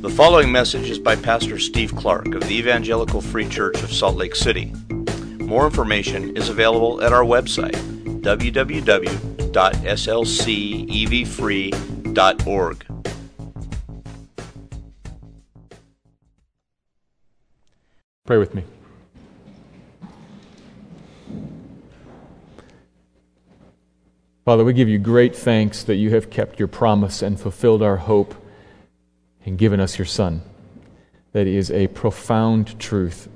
The following message is by Pastor Steve Clark of the Evangelical Free Church of Salt Lake City. More information is available at our website, www.slcevfree.org. Pray with me. Father, we give you great thanks that you have kept your promise and fulfilled our hope and given us your Son. That is a profound truth.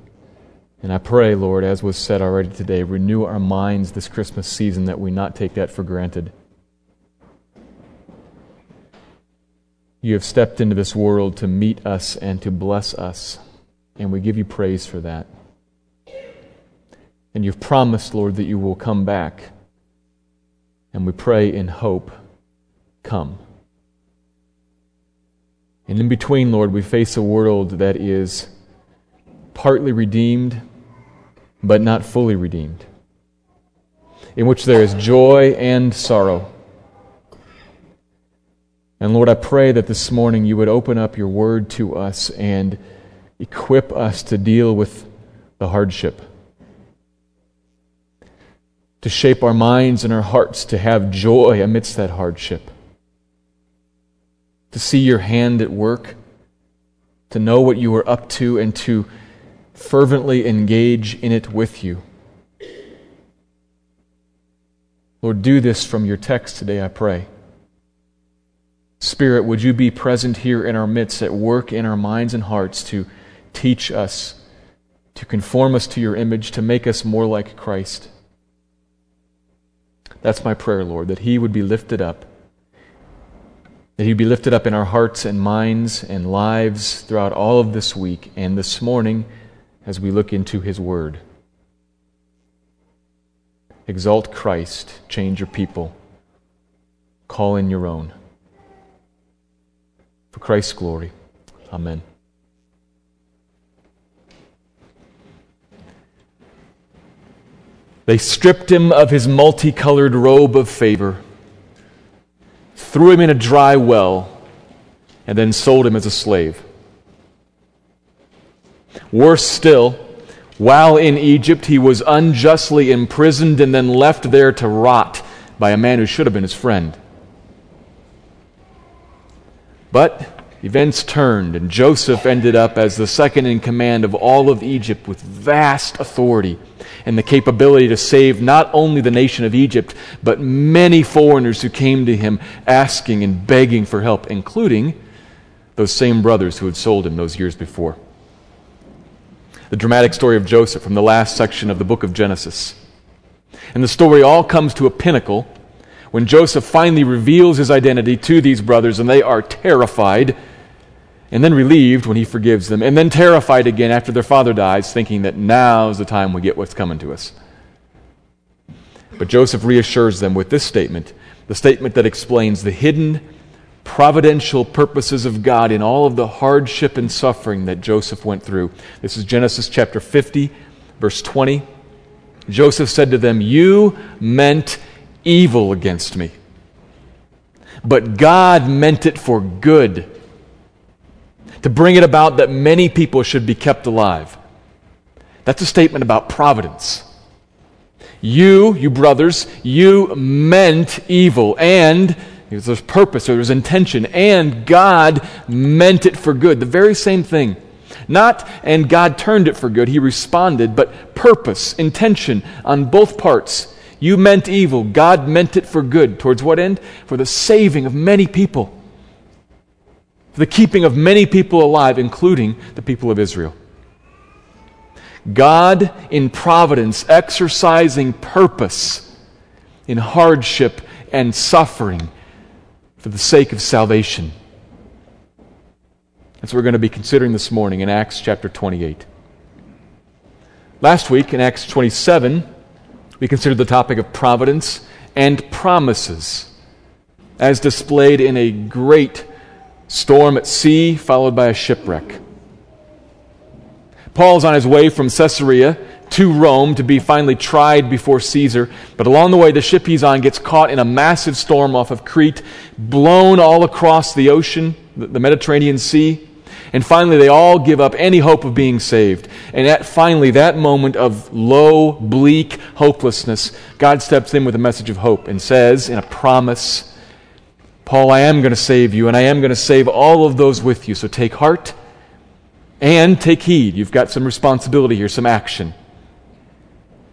And I pray, Lord, as was said already today, renew our minds this Christmas season that we not take that for granted. You have stepped into this world to meet us and to bless us, and we give you praise for that. And you've promised, Lord, that you will come back and we pray in hope, come. And in between, Lord, we face a world that is partly redeemed, but not fully redeemed, in which there is joy and sorrow. And Lord, I pray that this morning you would open up your word to us and equip us to deal with the hardship to shape our minds and our hearts to have joy amidst that hardship, to see your hand at work, to know what you are up to, and to fervently engage in it with you. Lord, do this from your text today, I pray. Spirit, would you be present here in our midst, at work in our minds and hearts to teach us, to conform us to your image, to make us more like Christ? That's my prayer, Lord, that He would be lifted up. That He'd be lifted up in our hearts and minds and lives throughout all of this week and this morning as we look into His Word. Exalt Christ, change your people, call in your own. For Christ's glory. Amen. They stripped him of his multicolored robe of favor, threw him in a dry well, and then sold him as a slave. Worse still, while in Egypt, he was unjustly imprisoned and then left there to rot by a man who should have been his friend. But events turned, and Joseph ended up as the second in command of all of Egypt with vast authority and the capability to save not only the nation of Egypt, but many foreigners who came to him asking and begging for help, including those same brothers who had sold him those years before. The dramatic story of Joseph from the last section of the book of Genesis. And the story all comes to a pinnacle when Joseph finally reveals his identity to these brothers, and they are terrified and then relieved when he forgives them, and then terrified again after their father dies, thinking that now's the time we get what's coming to us. But Joseph reassures them with this statement the statement that explains the hidden providential purposes of God in all of the hardship and suffering that Joseph went through. This is Genesis chapter 50, verse 20. Joseph said to them, You meant evil against me, but God meant it for good to bring it about that many people should be kept alive. That's a statement about providence. You, you brothers, you meant evil, and there's purpose, or there's intention, and God meant it for good. The very same thing. Not, and God turned it for good, He responded, but purpose, intention on both parts. You meant evil, God meant it for good. Towards what end? For the saving of many people for the keeping of many people alive, including the people of Israel. God, in providence, exercising purpose in hardship and suffering for the sake of salvation. That's what we're going to be considering this morning in Acts chapter 28. Last week in Acts 27, we considered the topic of providence and promises as displayed in a great storm at sea, followed by a shipwreck. Paul's on his way from Caesarea to Rome to be finally tried before Caesar. But along the way, the ship he's on gets caught in a massive storm off of Crete, blown all across the ocean, the Mediterranean Sea. And finally, they all give up any hope of being saved. And at finally, that moment of low, bleak hopelessness, God steps in with a message of hope and says, in a promise, Paul, I am going to save you, and I am going to save all of those with you. So take heart and take heed. You've got some responsibility here, some action.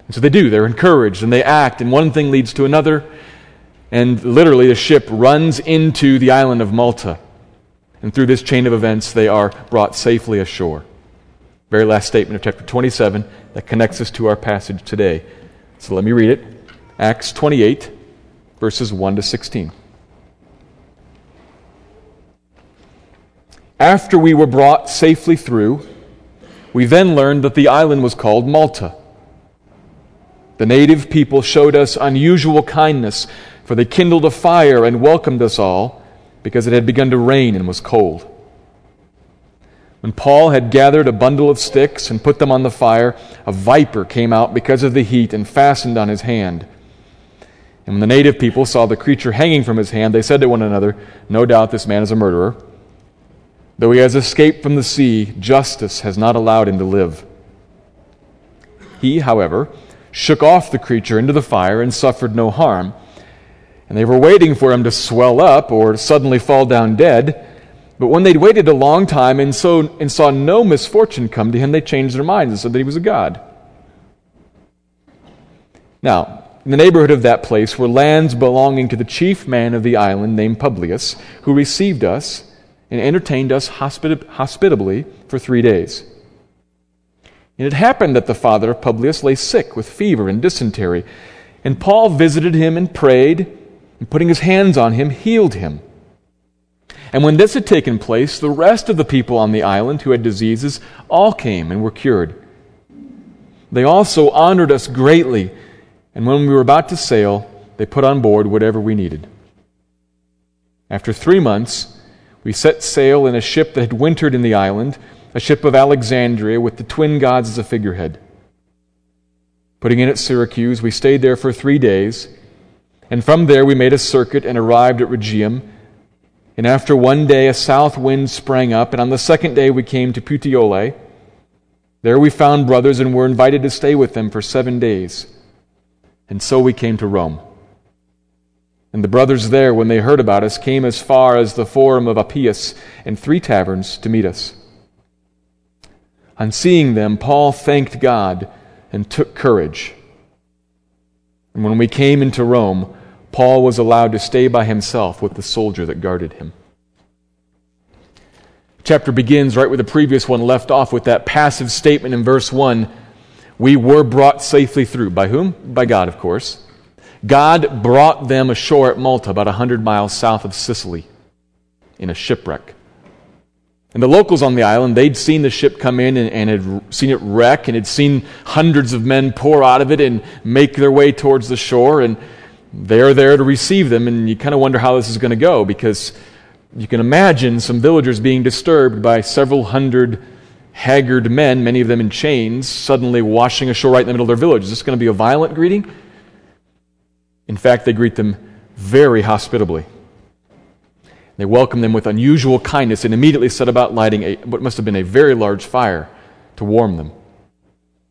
And so they do. They're encouraged and they act, and one thing leads to another. And literally, the ship runs into the island of Malta. And through this chain of events, they are brought safely ashore. Very last statement of chapter 27 that connects us to our passage today. So let me read it Acts 28, verses 1 to 16. After we were brought safely through, we then learned that the island was called Malta. The native people showed us unusual kindness, for they kindled a fire and welcomed us all, because it had begun to rain and was cold. When Paul had gathered a bundle of sticks and put them on the fire, a viper came out because of the heat and fastened on his hand. And when the native people saw the creature hanging from his hand, they said to one another, No doubt this man is a murderer. Though he has escaped from the sea, justice has not allowed him to live. He, however, shook off the creature into the fire and suffered no harm. And they were waiting for him to swell up or suddenly fall down dead. But when they'd waited a long time and, so, and saw no misfortune come to him, they changed their minds and said that he was a god. Now, in the neighborhood of that place were lands belonging to the chief man of the island named Publius, who received us and entertained us hospit- hospitably for three days. And it happened that the father of Publius lay sick with fever and dysentery, and Paul visited him and prayed, and putting his hands on him, healed him. And when this had taken place, the rest of the people on the island who had diseases all came and were cured. They also honored us greatly, and when we were about to sail, they put on board whatever we needed. After three months, we set sail in a ship that had wintered in the island, a ship of Alexandria with the twin gods as a figurehead. Putting in at Syracuse, we stayed there for three days, and from there we made a circuit and arrived at Rhegium. And after one day, a south wind sprang up, and on the second day we came to Puteoli. There we found brothers and were invited to stay with them for seven days. And so we came to Rome. And the brothers there, when they heard about us, came as far as the Forum of Appius and three taverns to meet us. On seeing them, Paul thanked God and took courage. And when we came into Rome, Paul was allowed to stay by himself with the soldier that guarded him. chapter begins right where the previous one left off with that passive statement in verse 1 We were brought safely through. By whom? By God, of course. God brought them ashore at Malta, about 100 miles south of Sicily, in a shipwreck. And the locals on the island, they'd seen the ship come in and, and, had seen it wreck and had seen hundreds of men pour out of it and make their way towards the shore. And they're there to receive them. And you kind of wonder how this is going to go because you can imagine some villagers being disturbed by several hundred haggard men, many of them in chains, suddenly washing ashore right in the middle of their village. Is this going to be a violent greeting? In fact, they greet them very hospitably. They welcome them with unusual kindness and immediately set about lighting a, what must have been a very large fire to warm them.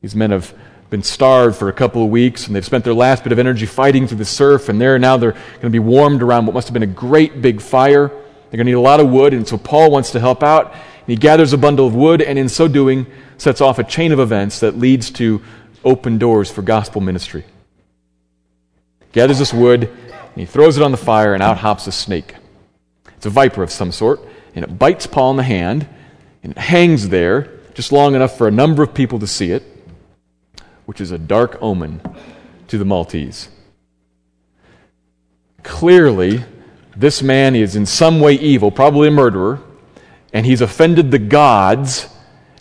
These men have been starved for a couple of weeks and they've spent their last bit of energy fighting through the surf, and there now they're going to be warmed around what must have been a great big fire. They're going to need a lot of wood, and so Paul wants to help out. And he gathers a bundle of wood, and in so doing, sets off a chain of events that leads to open doors for gospel ministry. Gathers this wood, and he throws it on the fire, and out hops a snake. It's a viper of some sort, and it bites Paul in the hand, and it hangs there just long enough for a number of people to see it, which is a dark omen to the Maltese. Clearly, this man is in some way evil, probably a murderer, and he's offended the gods,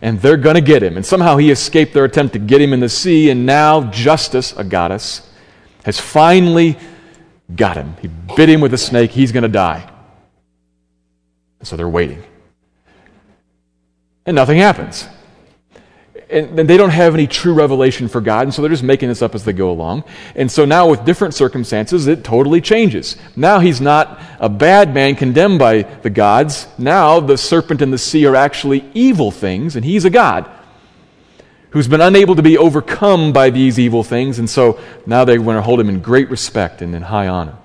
and they're going to get him. And somehow he escaped their attempt to get him in the sea, and now justice, a goddess, has finally got him. He bit him with a snake. He's going to die. And so they're waiting. And nothing happens. and they don't have any true revelation for God, and so they're just making this up as they go along. And so now, with different circumstances, it totally changes. Now he's not a bad man condemned by the gods. Now the serpent and the sea are actually evil things, and he's a God who's been unable to be overcome by these evil things, and so now they want to hold him in great respect and in high honor.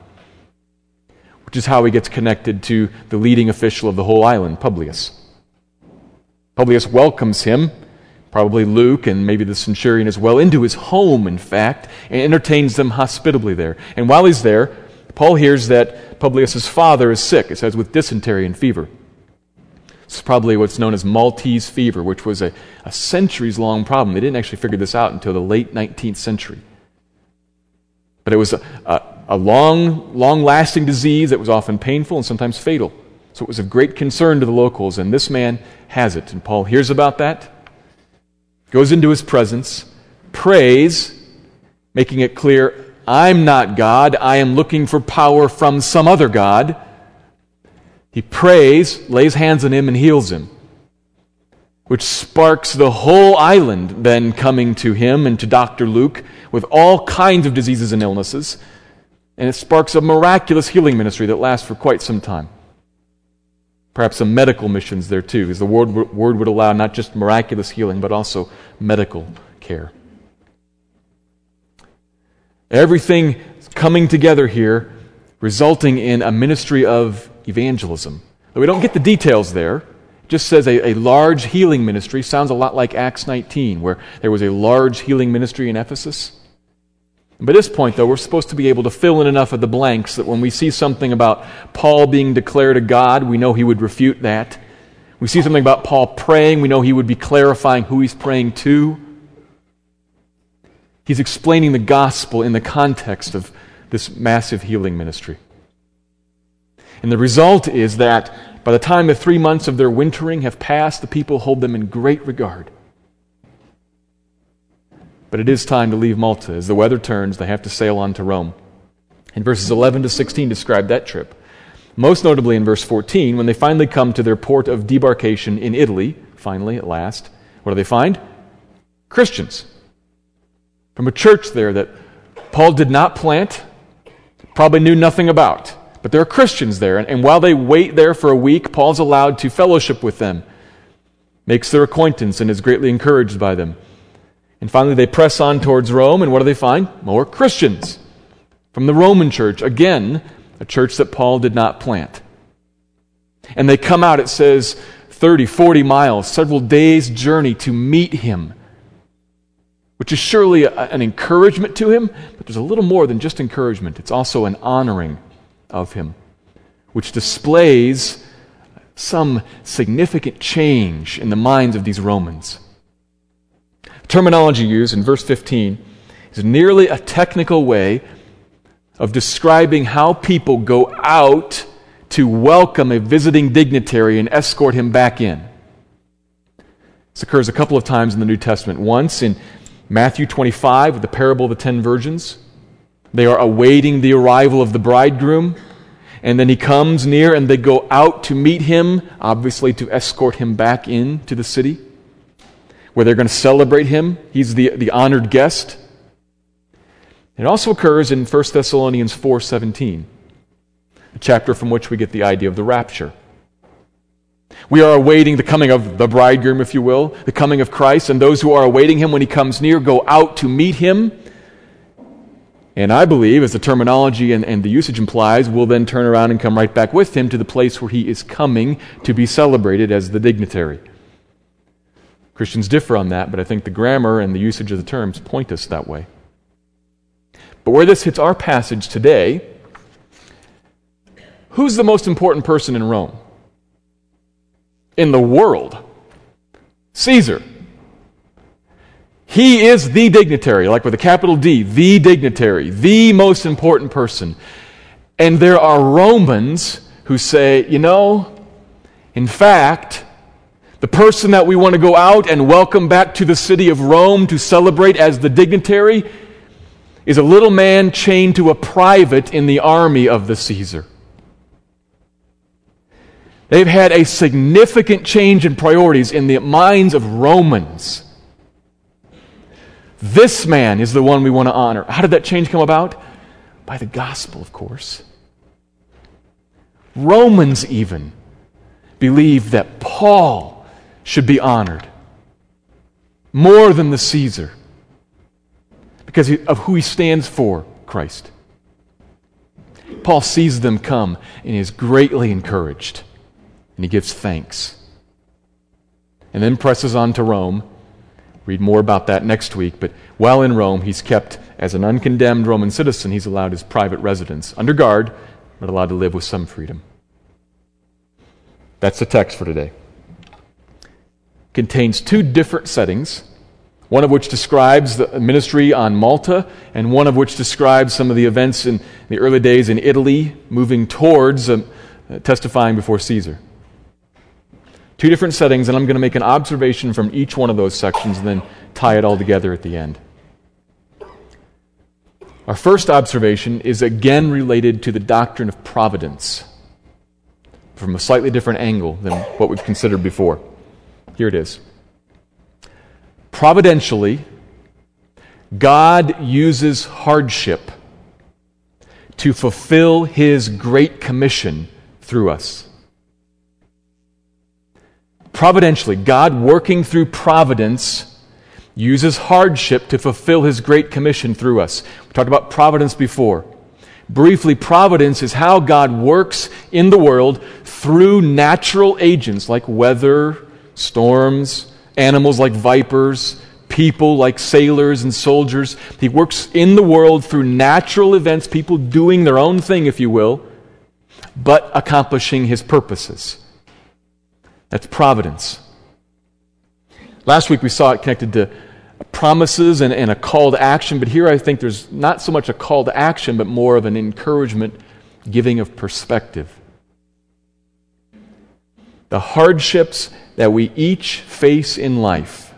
Which is how he gets connected to the leading official of the whole island, Publius. Publius welcomes him probably Luke and maybe the centurion as well, into his home, in fact, and entertains them hospitably there. And while he's there, Paul hears that Publius' father is sick, it says, with dysentery and fever. It's probably what's known as Maltese fever, which was a, a centuries long problem. They didn't actually figure this out until the late 19th century. But it was a, a, a long, long lasting disease that was often painful and sometimes fatal. So it was of great concern to the locals, and this man has it. And Paul hears about that goes into his presence, prays, making it clear, I'm not God, I am looking for power from some other God. He prays, lays hands on him, and heals him, which sparks the whole island then coming to him and to Dr. Luke with all kinds of diseases and illnesses. And it sparks a miraculous healing ministry that lasts for quite some time. Perhaps some medical missions there too, because the word, word would allow not just miraculous healing, but also medical care. Everything coming together here, resulting in a ministry of evangelism. we don't get the details there. It just says a, a large healing ministry. Sounds a lot like Acts 19, where there was a large healing ministry in Ephesus. By this point, though, we're supposed to be able to fill in enough of the blanks that when we see something about Paul being declared a God, we know he would refute that. We see something about Paul praying, we know he would be clarifying who he's praying to. He's explaining the gospel in the context of this massive healing ministry. And the result is that by the time the three months of their wintering have passed, the people hold them in great regard. But it is time to leave Malta. As the weather turns, they have to sail on to Rome. And verses 11 to 16 describe that trip. Most notably in verse 14, when they finally come to their port of debarkation in Italy, finally, at last, what do they find? Christians. From a church there that Paul did not plant, probably knew nothing about. But there are Christians there, and, and while they wait there for a week, Paul's allowed to fellowship with them, makes their acquaintance, and is greatly encouraged by them. And finally, they press on towards Rome, and what do they find? More Christians from the Roman church. Again, a church that Paul did not plant. And they come out, it says, 30, 40 miles, several days' journey to meet him, which is surely a, an encouragement to him, but there's a little more than just encouragement. It's also an honoring of him, which displays some significant change in the minds of these Romans terminology used in verse 15 is nearly a technical way of describing how people go out to welcome a visiting dignitary and escort him back in. This occurs a couple of times in the New Testament. Once in Matthew 25 with the parable of the ten virgins. They are awaiting the arrival of the bridegroom, and then he comes near and they go out to meet him, obviously to escort him back into the city where they're going to celebrate him. He's the, the honored guest. It also occurs in 1 Thessalonians 4:17, a chapter from which we get the idea of the rapture. We are awaiting the coming of the bridegroom, if you will, the coming of Christ, and those who are awaiting him when he comes near go out to meet him. And I believe, as the terminology and, and the usage implies, we'll then turn around and come right back with him to the place where he is coming to be celebrated as the dignitary. Christians differ on that, but I think the grammar and the usage of the terms point us that way. But where this hits our passage today, who's the most important person in Rome? In the world? Caesar. He is the dignitary, like with a capital D, the dignitary, the most important person. And there are Romans who say, you know, in fact, the person that we want to go out and welcome back to the city of Rome to celebrate as the dignitary is a little man chained to a private in the army of the Caesar. They've had a significant change in priorities in the minds of Romans. This man is the one we want to honor. How did that change come about? By the gospel, of course. Romans even believe that Paul should be honored more than the Caesar because of who he stands for, Christ. Paul sees them come and is greatly encouraged, and he gives thanks. And then presses on to Rome. Read more about that next week, but while in Rome, he's kept as an uncondemned Roman citizen. He's allowed his private residence under guard, but allowed to live with some freedom. That's the text for today. Contains two different settings one of which describes the ministry on Malta, and one of which describes some of the events in the early days in Italy, moving towards um, testifying before Caesar. Two different settings, and I'm going to make an observation from each one of those sections and then tie it all together at the end. Our first observation is again related to the doctrine of providence from a slightly different angle than what we've considered before. Here it is providentially, God uses hardship to fulfill his great commission through us. Providentially, God working through providence uses hardship to fulfill his great commission through us. We talked about providence before. Briefly, providence is how God works in the world through natural agents like weather, storms, animals like vipers, people like sailors and soldiers. He works in the world through natural events, people doing their own thing, if you will, but accomplishing his purposes. That's providence. Last week we saw it connected to promises and, and, a call to action, but here I think there's not so much a call to action, but more of an encouragement, giving of perspective. The hardships that we each face in life.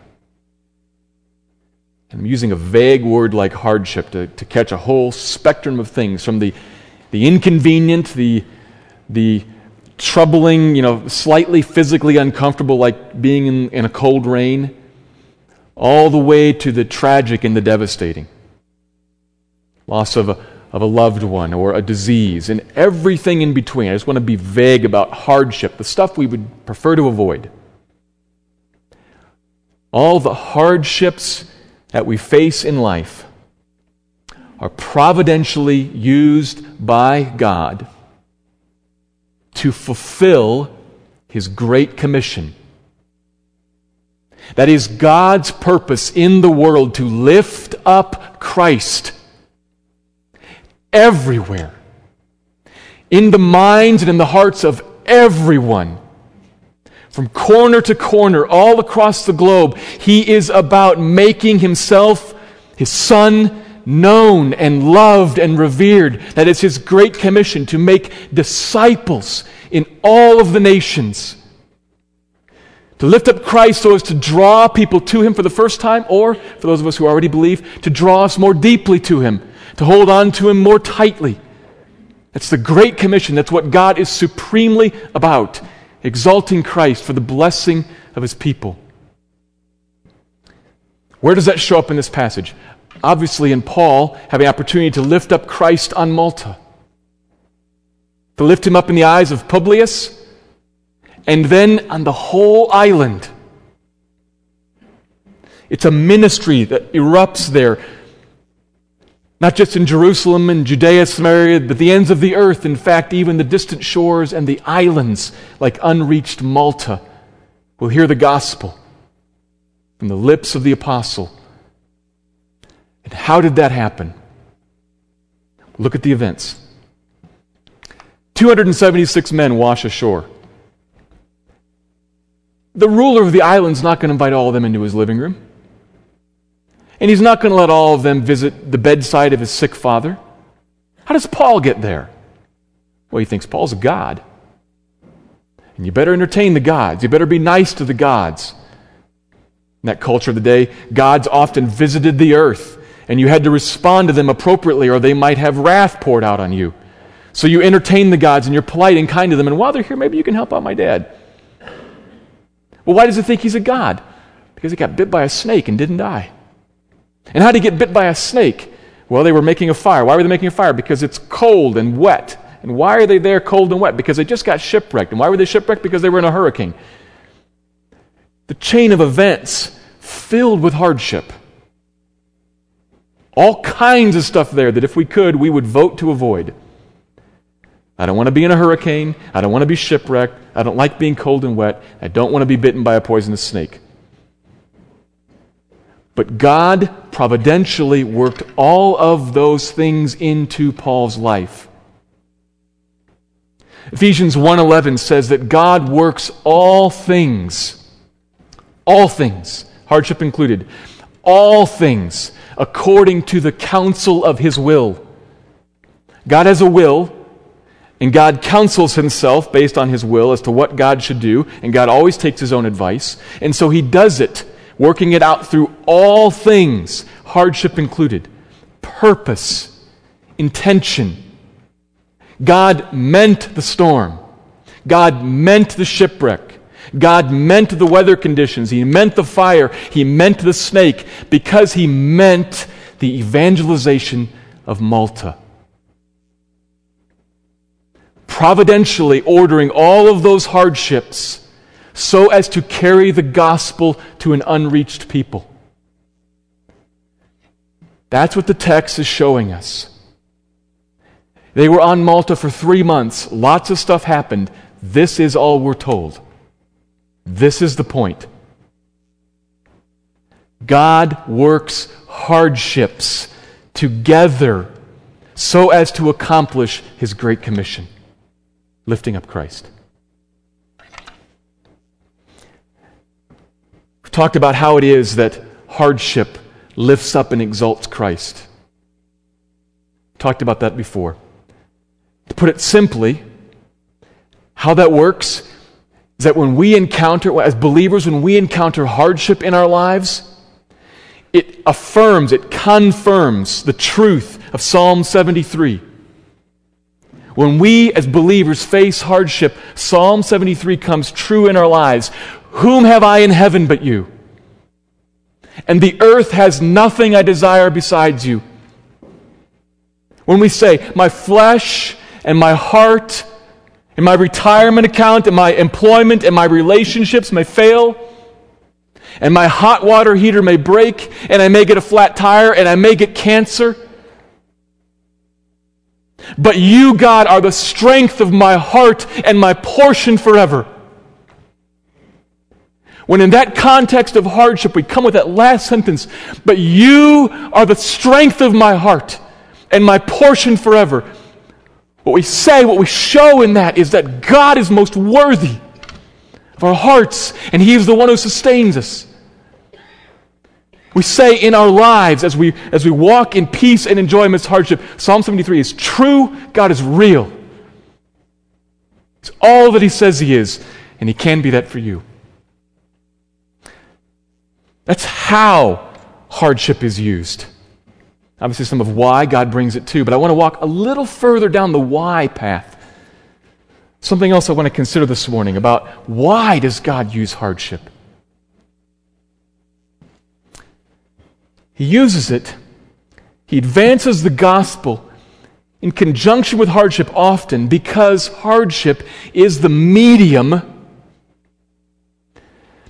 And I'm using a vague word like hardship to, to catch a whole spectrum of things from the, the inconvenient, the, the troubling, you know, slightly physically uncomfortable, like being in, in a cold rain, all the way to the tragic and the devastating. Loss of a, of a loved one or a disease and everything in between. I just want to be vague about hardship, the stuff we would prefer to avoid all the hardships that we face in life are providentially used by God to fulfill His Great Commission. That is God's purpose in the world to lift up Christ everywhere, in the minds and in the hearts of everyone from corner to corner, all across the globe, he is about making himself, his son, known and loved and revered. That is his great commission to make disciples in all of the nations. To lift up Christ so as to draw people to him for the first time, or for those of us who already believe, to draw us more deeply to him, to hold on to him more tightly. That's the Great Commission. That's what God is supremely about exalting Christ for the blessing of his people. Where does that show up in this passage? Obviously, in Paul having opportunity to lift up Christ on Malta, to lift him up in the eyes of Publius, and then on the whole island. It's a ministry that erupts there not just in Jerusalem and Judea, Samaria, but the ends of the earth, in fact, even the distant shores and the islands, like unreached Malta, will hear the gospel from the lips of the apostle. And how did that happen? Look at the events. 276 men wash ashore. The ruler of the island's not going to invite all of them into his living room. And he's not going to let all of them visit the bedside of his sick father. How does Paul get there? Well, he thinks Paul's a god. And you better entertain the gods. You better be nice to the gods. In that culture of the day, gods often visited the earth, and you had to respond to them appropriately, or they might have wrath poured out on you. So you entertain the gods, and you're polite and kind to them, and while they're here, maybe you can help out my dad. Well, why does he think he's a god? Because he got bit by a snake and didn't die. And how did he get bit by a snake? Well, they were making a fire. Why were they making a fire? Because it's cold and wet. And why are they there cold and wet? Because they just got shipwrecked. And why were they shipwrecked? Because they were in a hurricane. The chain of events filled with hardship. All kinds of stuff there that if we could, we would vote to avoid. I don't want to be in a hurricane. I don't want to be shipwrecked. I don't like being cold and wet. I don't want to be bitten by a poisonous snake. But God providentially worked all of those things into Paul's life. Ephesians 1:11 says that God works all things all things hardship included all things according to the counsel of his will. God has a will and God counsels himself based on his will as to what God should do, and God always takes his own advice. And so he does it working it out through all things, hardship included, purpose, intention. God meant the storm. God meant the shipwreck. God meant the weather conditions. He meant the fire. He meant the snake because He meant the evangelization of Malta. Providentially ordering all of those hardships so as to carry the gospel to an unreached people. That's what the text is showing us. They were on Malta for three months. Lots of stuff happened. This is all we're told. This is the point. God works hardships together so as to accomplish his great commission, lifting up Christ. We've talked about how it is that hardship lifts up and exalts Christ. Talked about that before. To put it simply, how that works is that when we encounter, as believers, when we encounter hardship in our lives, it affirms, it confirms the truth of Psalm 73. When we as believers face hardship, Psalm 73 comes true in our lives. Whom have I in heaven but you? And the earth has nothing I desire besides you. When we say, My flesh and my heart and my retirement account and my employment and my relationships may fail, and my hot water heater may break, and I may get a flat tire, and I may get cancer. But you, God, are the strength of my heart and my portion forever. When in that context of hardship, we come with that last sentence, but you are the strength of my heart and my portion forever. What we say, what we show in that is that God is most worthy of our hearts, and He is the one who sustains us. We say in our lives as we, as we walk in peace and enjoy amidst hardship, Psalm 73 is true, God is real. It's all that He says He is, and He can be that for you. That's how hardship is used. Obviously, some of why God brings it too, but I want to walk a little further down the why path. Something else I want to consider this morning about why does God use hardship? He uses it, he advances the gospel in conjunction with hardship often because hardship is the medium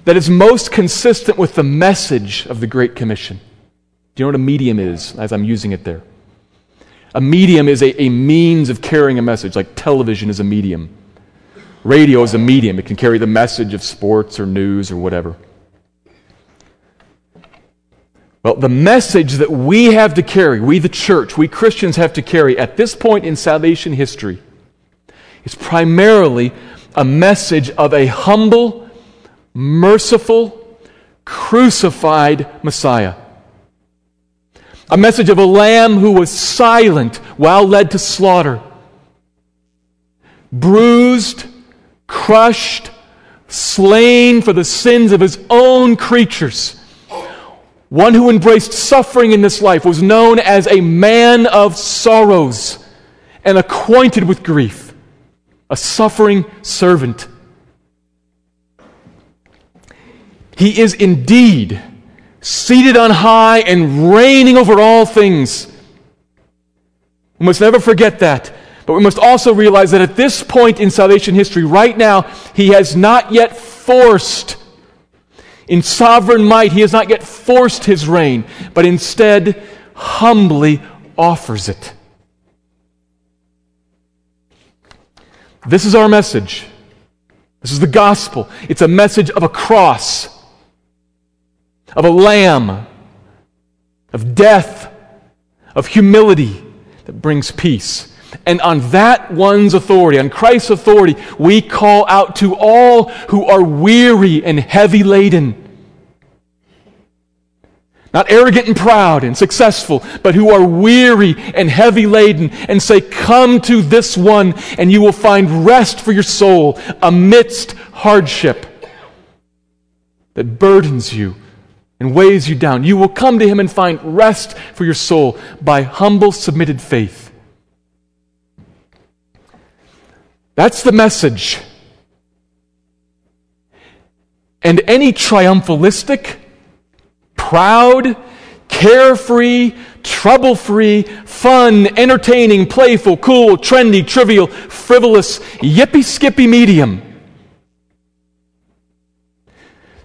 that is most consistent with the message of the Great Commission. Do you know what a medium is as I'm using it there? A medium is a, a means of carrying a message, like television is a medium. Radio is a medium, it can carry the message of sports or news or whatever. Well, the message that we have to carry, we the church, we Christians have to carry at this point in salvation history, is primarily a message of a humble merciful, crucified Messiah. A message of a lamb who was silent while led to slaughter, bruised, crushed, slain for the sins of his own creatures. One who embraced suffering in this life was known as a man of sorrows and acquainted with grief, a suffering servant. He is indeed seated on high and reigning over all things. We must never forget that. But we must also realize that at this point in salvation history, right now, he has not yet forced, in sovereign might, he has not yet forced his reign, but instead humbly offers it. This is our message. This is the gospel. It's a message of a cross, of a lamb, of death, of humility that brings peace. And on that one's authority, on Christ's authority, we call out to all who are weary and heavy laden. Not arrogant and proud and successful, but who are weary and heavy laden, and say, Come to this one, and you will find rest for your soul amidst hardship that burdens you and weighs you down. You will come to him and find rest for your soul by humble, submitted faith. That's the message. And any triumphalistic, proud, carefree, trouble free, fun, entertaining, playful, cool, trendy, trivial, frivolous, yippy skippy medium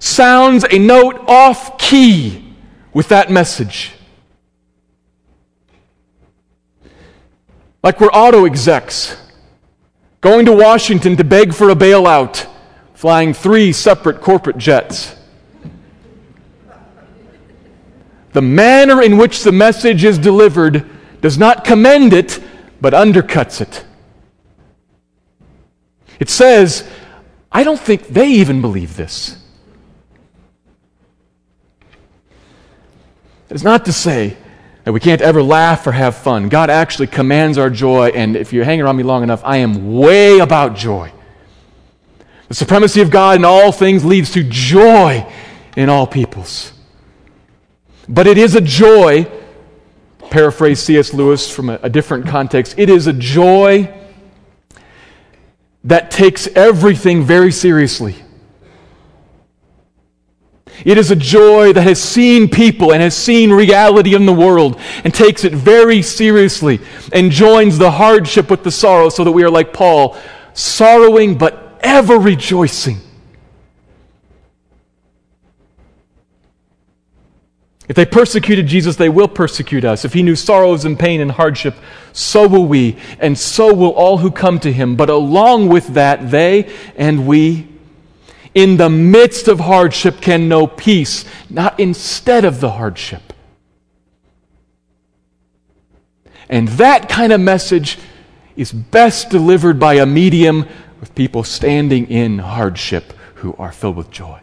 sounds a note off key with that message. Like we're auto execs going to Washington to beg for a bailout, flying three separate corporate jets. The manner in which the message is delivered does not commend it, but undercuts it. It says, I don't think they even believe this. It's not to say that we can't ever laugh or have fun. God actually commands our joy, and if you hang around me long enough, I am way about joy. The supremacy of God in all things leads to joy in all peoples. But it is a joy, paraphrase C.S. Lewis from a, a different context, it is a joy that takes everything very seriously. It is a joy that has seen people and has seen reality in the world and takes it very seriously and joins the hardship with the sorrow so that we are like Paul, sorrowing but ever rejoicing. If they persecuted Jesus, they will persecute us. If he knew sorrows and pain and hardship, so will we, and so will all who come to him. But along with that, they and we in the midst of hardship can know peace, not instead of the hardship. And that kind of message is best delivered by a medium with people standing in hardship who are filled with joy.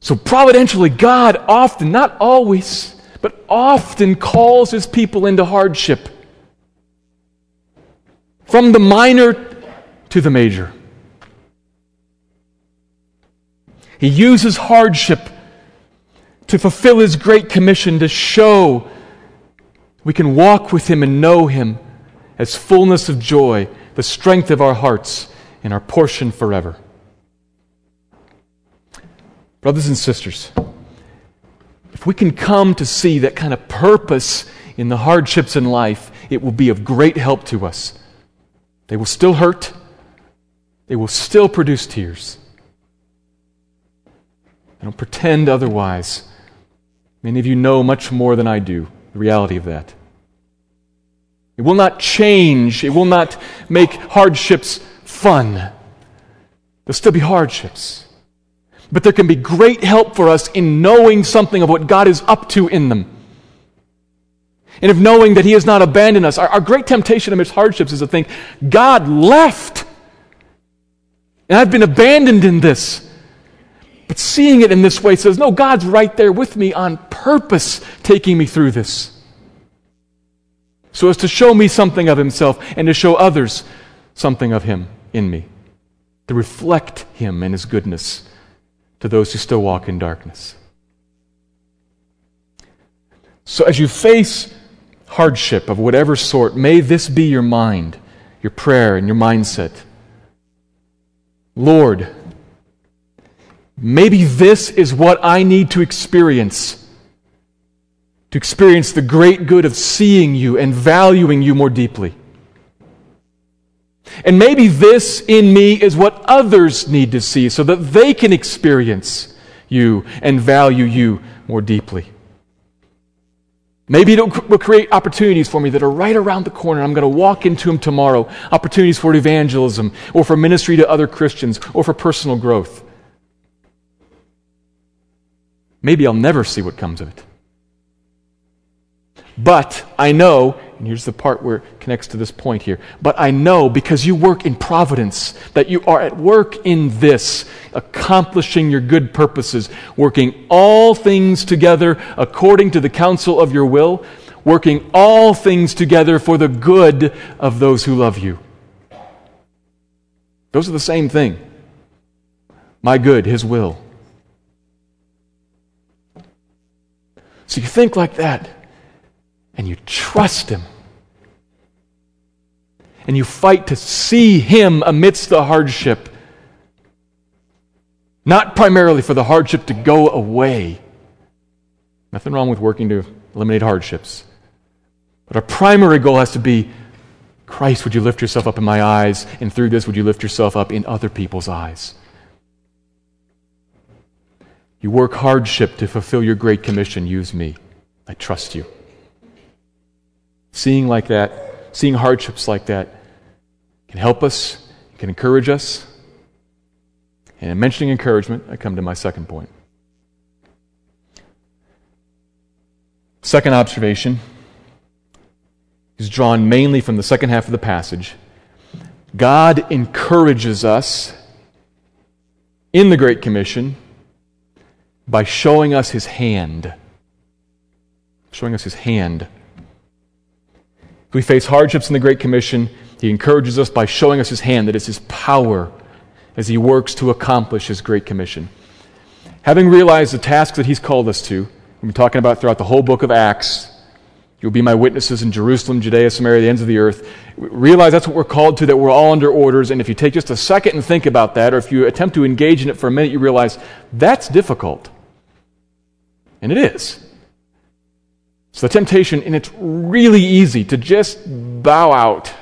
So, providentially, God often, not always, but often calls his people into hardship. From the minor to the major. He uses hardship to fulfill his great commission to show we can walk with him and know him as fullness of joy, the strength of our hearts, and our portion forever. Brothers and sisters, if we can come to see that kind of purpose in the hardships in life, it will be of great help to us. They will still hurt, they will still produce tears. I don't pretend otherwise. Many of you know much more than I do the reality of that. It will not change, it will not make hardships fun. There'll still be hardships. But there can be great help for us in knowing something of what God is up to in them. And of knowing that He has not abandoned us. Our, our great temptation amidst hardships is to think, God left. And I've been abandoned in this. But seeing it in this way says, no, God's right there with me on purpose, taking me through this. So as to show me something of Himself and to show others something of Him in me, to reflect Him and His goodness to those who still walk in darkness. So as you face hardship of whatever sort, may this be your mind, your prayer, and your mindset. Lord, Maybe this is what I need to experience to experience the great good of seeing you and valuing you more deeply. And maybe this in me is what others need to see so that they can experience you and value you more deeply. Maybe it will create opportunities for me that are right around the corner. I'm going to walk into them tomorrow. Opportunities for evangelism, or for ministry to other Christians, or for personal growth. Maybe I'll never see what comes of it. But I know, and here's the part where it connects to this point here, but I know because you work in providence that you are at work in this, accomplishing your good purposes, working all things together according to the counsel of your will, working all things together for the good of those who love you. Those are the same thing. My good, His will. So you think like that and you trust Him. And you fight to see Him amidst the hardship. Not primarily for the hardship to go away. Nothing wrong with working to eliminate hardships. But our primary goal has to be Christ, would you lift yourself up in my eyes? And through this, would you lift yourself up in other people's eyes? You work hardship to fulfill your great commission. Use me. I trust you. Seeing like that, seeing hardships like that, can help us, can encourage us. And in mentioning encouragement, I come to my second point. Second observation is drawn mainly from the second half of the passage. God encourages us in the Great Commission by showing us his hand. Showing us his hand we face hardships in the Great Commission, he encourages us by showing us his hand, that it's his power as he works to accomplish his Great Commission. Having realized the task that he's called us to, we've been talking about throughout the whole book of Acts, you'll be my witnesses in Jerusalem, Judea, Samaria, the ends of the earth. Realize that's what we're called to, that we're all under orders. And if you take just a second and think about that, or if you attempt to engage in it for a minute, you realize that's difficult. And it is. It's the temptation, and it's really easy to just bow out.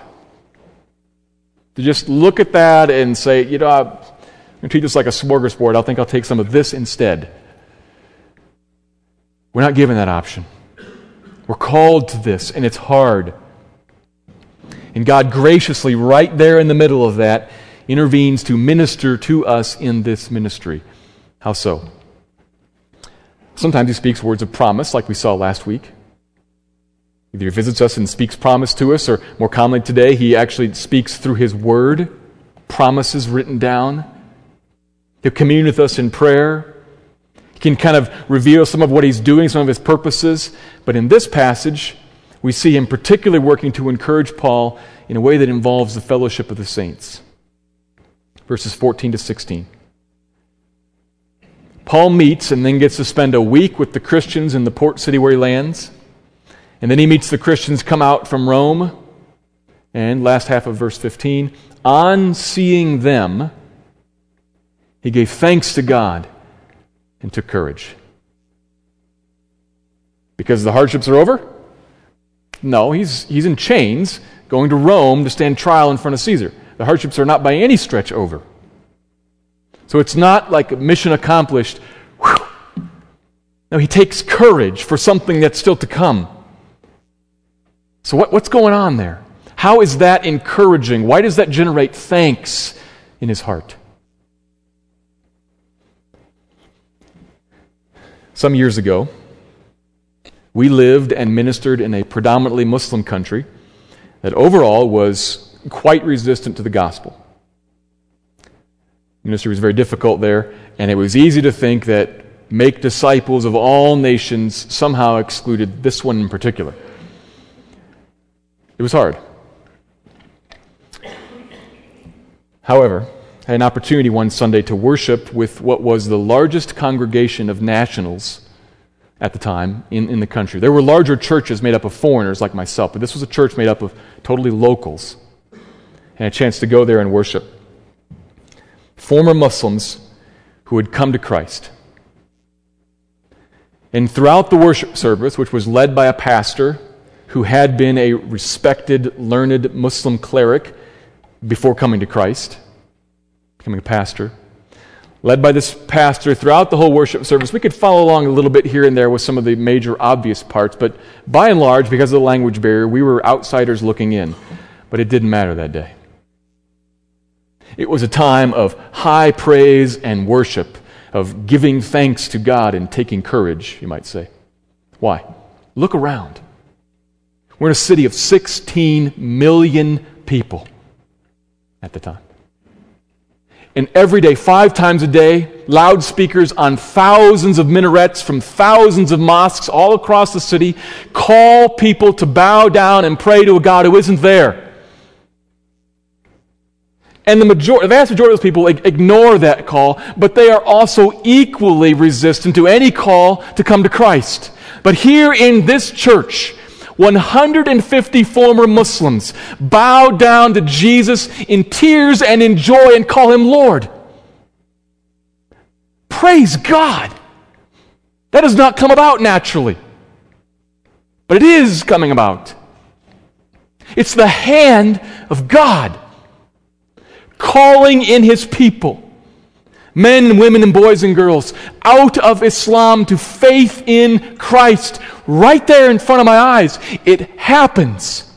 To just look at that and say, you know, I'm going to treat this like a smorgasbord. I think I'll take some of this instead. We're not given that option. We're called to this, and it's hard. And God graciously, right there in the middle of that, intervenes to minister to us in this ministry. How so? Sometimes He speaks words of promise, like we saw last week. Either he visits us and speaks promise to us, or more commonly today, he actually speaks through his word, promises written down. He'll commune with us in prayer. He can kind of reveal some of what he's doing, some of his purposes. But in this passage, we see him particularly working to encourage Paul in a way that involves the fellowship of the saints. Verses 14 to 16. Paul meets and then gets to spend a week with the Christians in the port city where he lands. And then he meets the Christians come out from Rome. And last half of verse 15 on seeing them, he gave thanks to God and took courage. Because the hardships are over? No, he's, he's in chains going to Rome to stand trial in front of Caesar. The hardships are not by any stretch over. So it's not like mission accomplished. Whew. No, he takes courage for something that's still to come. So, what, what's going on there? How is that encouraging? Why does that generate thanks in his heart? Some years ago, we lived and ministered in a predominantly Muslim country that overall was quite resistant to the gospel. Ministry was very difficult there, and it was easy to think that make disciples of all nations somehow excluded this one in particular. It was hard. However, I had an opportunity one Sunday to worship with what was the largest congregation of nationals at the time in, in the country. There were larger churches made up of foreigners like myself, but this was a church made up of totally locals. And a chance to go there and worship. Former Muslims who who had come to Christ. And throughout the worship service, which was led by a pastor who had been a respected, learned Muslim cleric before coming to Christ, becoming a pastor, led by this pastor throughout the whole worship service. We could follow along a little bit here and there with some of the major obvious parts, but by and large, because of the language barrier, we were outsiders looking in. But it didn't matter that day. It was a time of high praise and worship, of giving thanks to God and taking courage, you might say. Why? Look around. We're in a city of 16 million people at the time. And every day, five times a day, loudspeakers on thousands of minarets from thousands of mosques all across the city call people to bow down and pray to a God who isn't there. And the, major- the vast majority of those people ignore that call, but they are also equally resistant to any call to come to Christ. But here in this church, 150 former Muslims bow down to Jesus in tears and in joy and call him Lord. Praise God. That does not come about naturally, but it is coming about. It's the hand of God calling in his people men, women, and boys and girls out of Islam to faith in Christ right there in front of my eyes. It happens.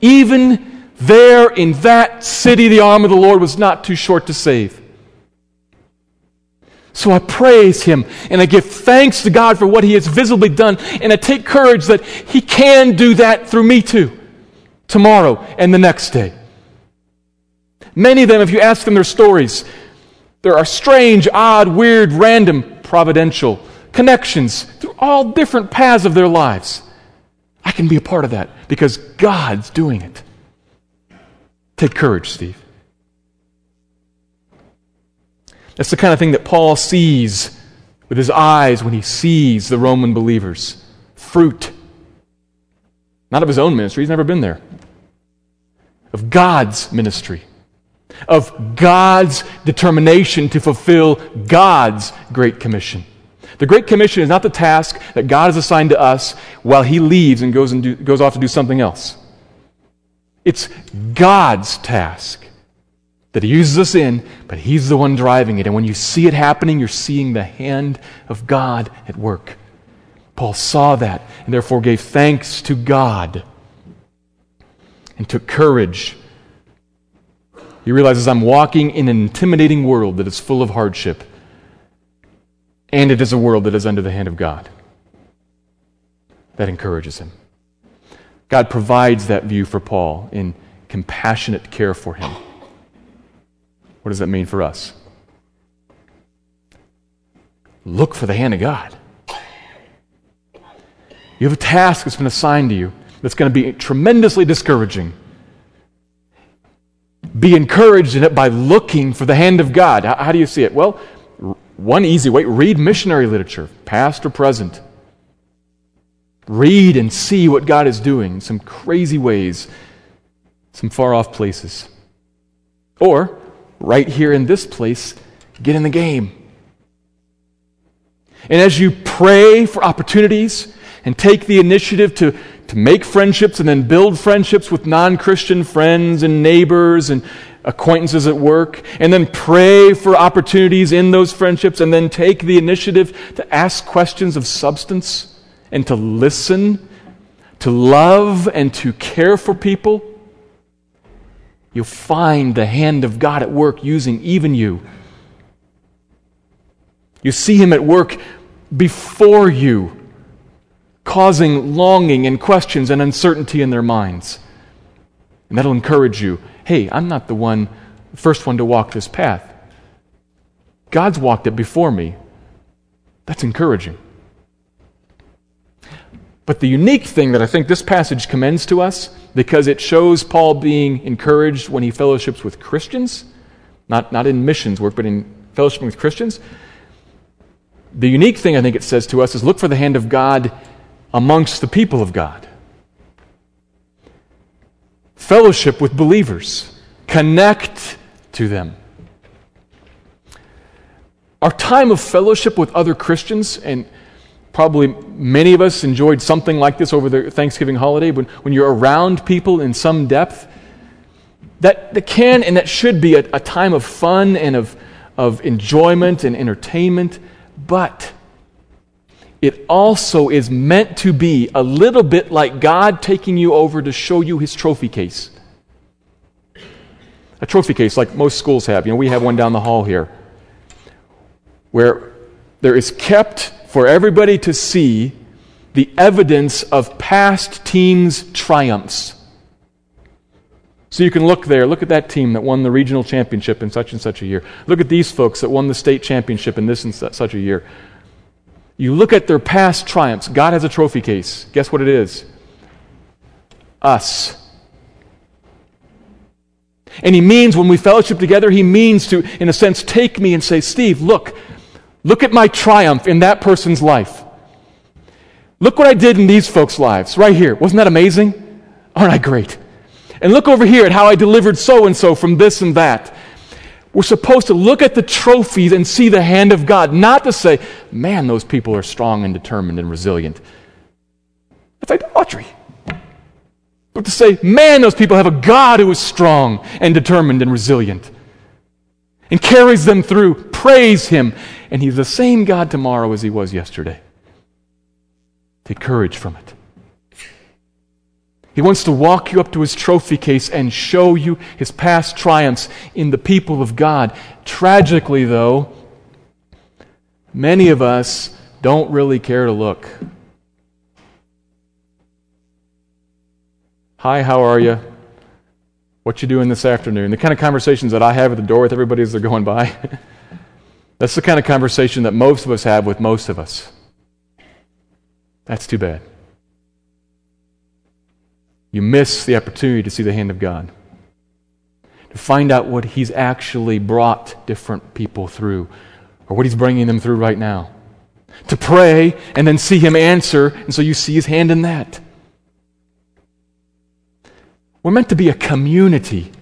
Even there in that city, the arm of the Lord was not too short to save. So I praise Him and I give thanks to God for what He has visibly done, and I take courage that He can do that through me too, tomorrow and the next day. Many of them, if you ask them their stories, there are strange, odd, weird, random, providential connections through all different paths of their lives. I can be a part of that because God's doing it. Take courage, Steve. That's the kind of thing that Paul sees with his eyes when he sees the Roman believers. Fruit. Not of his own ministry, he's never been there. Of God's ministry of God's determination to fulfill God's Great Commission. The Great Commission is not the task that God has assigned to us while He leaves and goes, and do, goes off to do something else. It's God's task that He uses us in, but He's the one driving it. And when you see it happening, you're seeing the hand of God at work. Paul saw that and therefore gave thanks to God and took courage he realizes I'm walking in an intimidating world that is full of hardship, and it is a world that is under the hand of God. That encourages him. God provides that view for Paul in compassionate care for him. What does that mean for us? Look for the hand of God. You have a task that's been assigned to you that's going to be tremendously discouraging be encouraged in it by looking for the hand of God. How, how do you see it? Well, one easy way read missionary literature, past or present. Read and see what God is doing in some crazy ways, some far off places. Or, right here in this place, get in the game. And as you pray for opportunities and take the initiative to to make friendships and then build friendships with non Christian friends and neighbors and acquaintances at work, and then pray for opportunities in those friendships, and then take the initiative to ask questions of substance and to listen, to love and to care for people, you'll find the hand of God at work using even you. You see Him at work before you causing longing and questions and uncertainty in their minds. And that'll encourage you hey, I'm not the one, first one to walk this path. God's walked it before me. That's encouraging. But the unique thing that I think this passage commends to us, because it shows Paul being encouraged when he fellowships with Christians, not, not in missions work, but in fellowship with Christians. The unique thing I think it says to us is look for the hand of God amongst the people of God. Fellowship with believers, connect to them. our time of fellowship with other Christians, and probably many of us enjoyed something like this over the Thanksgiving holiday, when, when you're around people in some depth, that, that can and that should be a, a time of fun and of, of enjoyment and entertainment, but it also is meant to be a little bit like God taking you over to show you his trophy case. A trophy case, like most schools have. You know, we have one down the hall here where there is kept for everybody to see the evidence of past teams' triumphs. So you can look there, look at that team that won the regional championship in such and such a year. Look at these folks that won the state championship in this and such a year. You look at their past triumphs. God has a trophy case. Guess what it is? Us. And He means when we fellowship together, He means to, in a sense, take me and say, Steve, look, Look at my triumph in that person's life. Look what I did in these folks' lives, right here. Wasn't that amazing? Aren't I great? And look over here at how I delivered so and so from this and that. We're supposed to look at the trophies and see the hand of God, not to say, man, those people are strong and determined and resilient. That's idolatry. But to say, man, those people have a God who is strong and determined and resilient and carries them through. Praise Him. And He's the same God tomorrow as He was yesterday. Take courage from it. He wants to walk you up to his trophy case and show you his past triumphs in the people of God. Tragically, though, many of us don't really care to look. Hi, how are you? What you doing this afternoon? The kind of conversations that I have at the door with everybody as they're going by. That's the kind of conversation that most of us have with most of us. That's too bad. You miss the opportunity to see the hand of God, to find out what He's actually brought different people through, or what He's bringing them through right now. To pray and then see Him answer, and so you see His hand in that. We're meant to be a community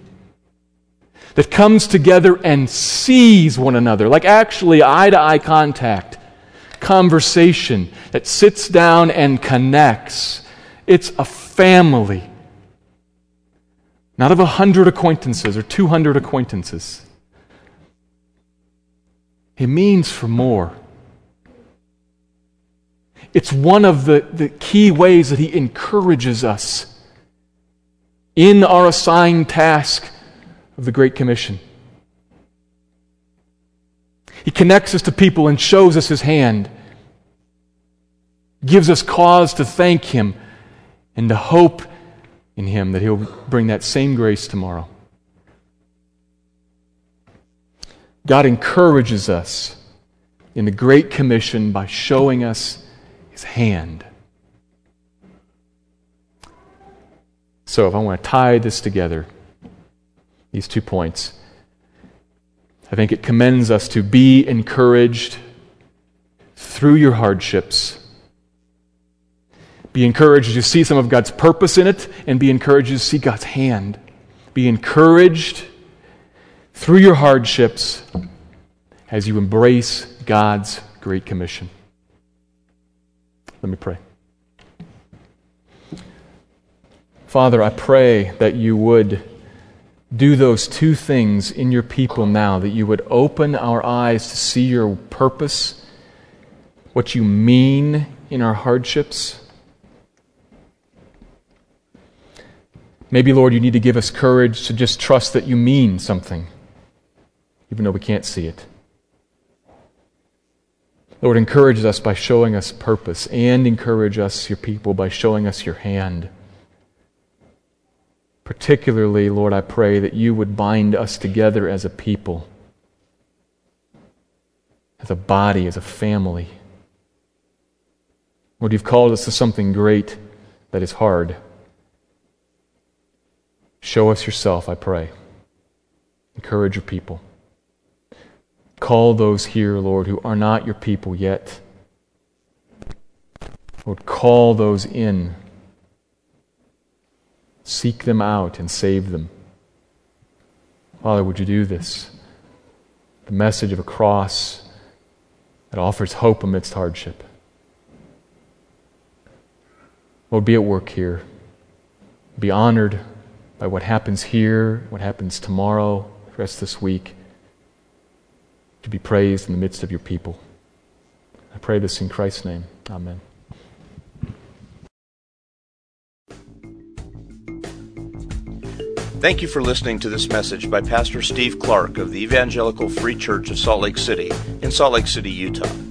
that comes together and sees one another, like actually eye to eye contact, conversation that sits down and connects. It's a family, not of a hundred acquaintances or two hundred acquaintances. It means for more. It's one of the, the key ways that he encourages us in our assigned task of the Great Commission. He connects us to people and shows us his hand, gives us cause to thank him and to hope in him that he'll bring that same grace tomorrow. God encourages us in the Great Commission by showing us his hand. So, if I want to tie this together, these two points, I think it commends us to be encouraged through your hardships. Be encouraged as you see some of God's purpose in it, and be encouraged as you see God's hand. Be encouraged through your hardships as you embrace God's Great Commission. Let me pray. Father, I pray that you would do those two things in your people now, that you would open our eyes to see your purpose, what you mean in our hardships. Maybe, Lord, you need to give us courage to just trust that you mean something, even though we can't see it. Lord, encourage us by showing us purpose, and encourage us, your people, by showing us your hand. Particularly, Lord, I pray that you would bind us together as a people, as a body, as a family. Lord, you've called us to something great that is hard. Show us yourself, I pray. Encourage your people. Call those here, Lord, who are not your people yet. Lord, call those in Seek them out and save them. Father, would you do this? The message of a cross that offers hope amidst hardship. Lord, be at work here. Be honored by what happens here, what happens tomorrow, the rest of this week. To be praised in the midst of your people. I pray this in Christ's name. Amen. Thank you for listening to this message by Pastor Steve Clark of the Evangelical Free Church of Salt Lake City in Salt Lake City, Utah.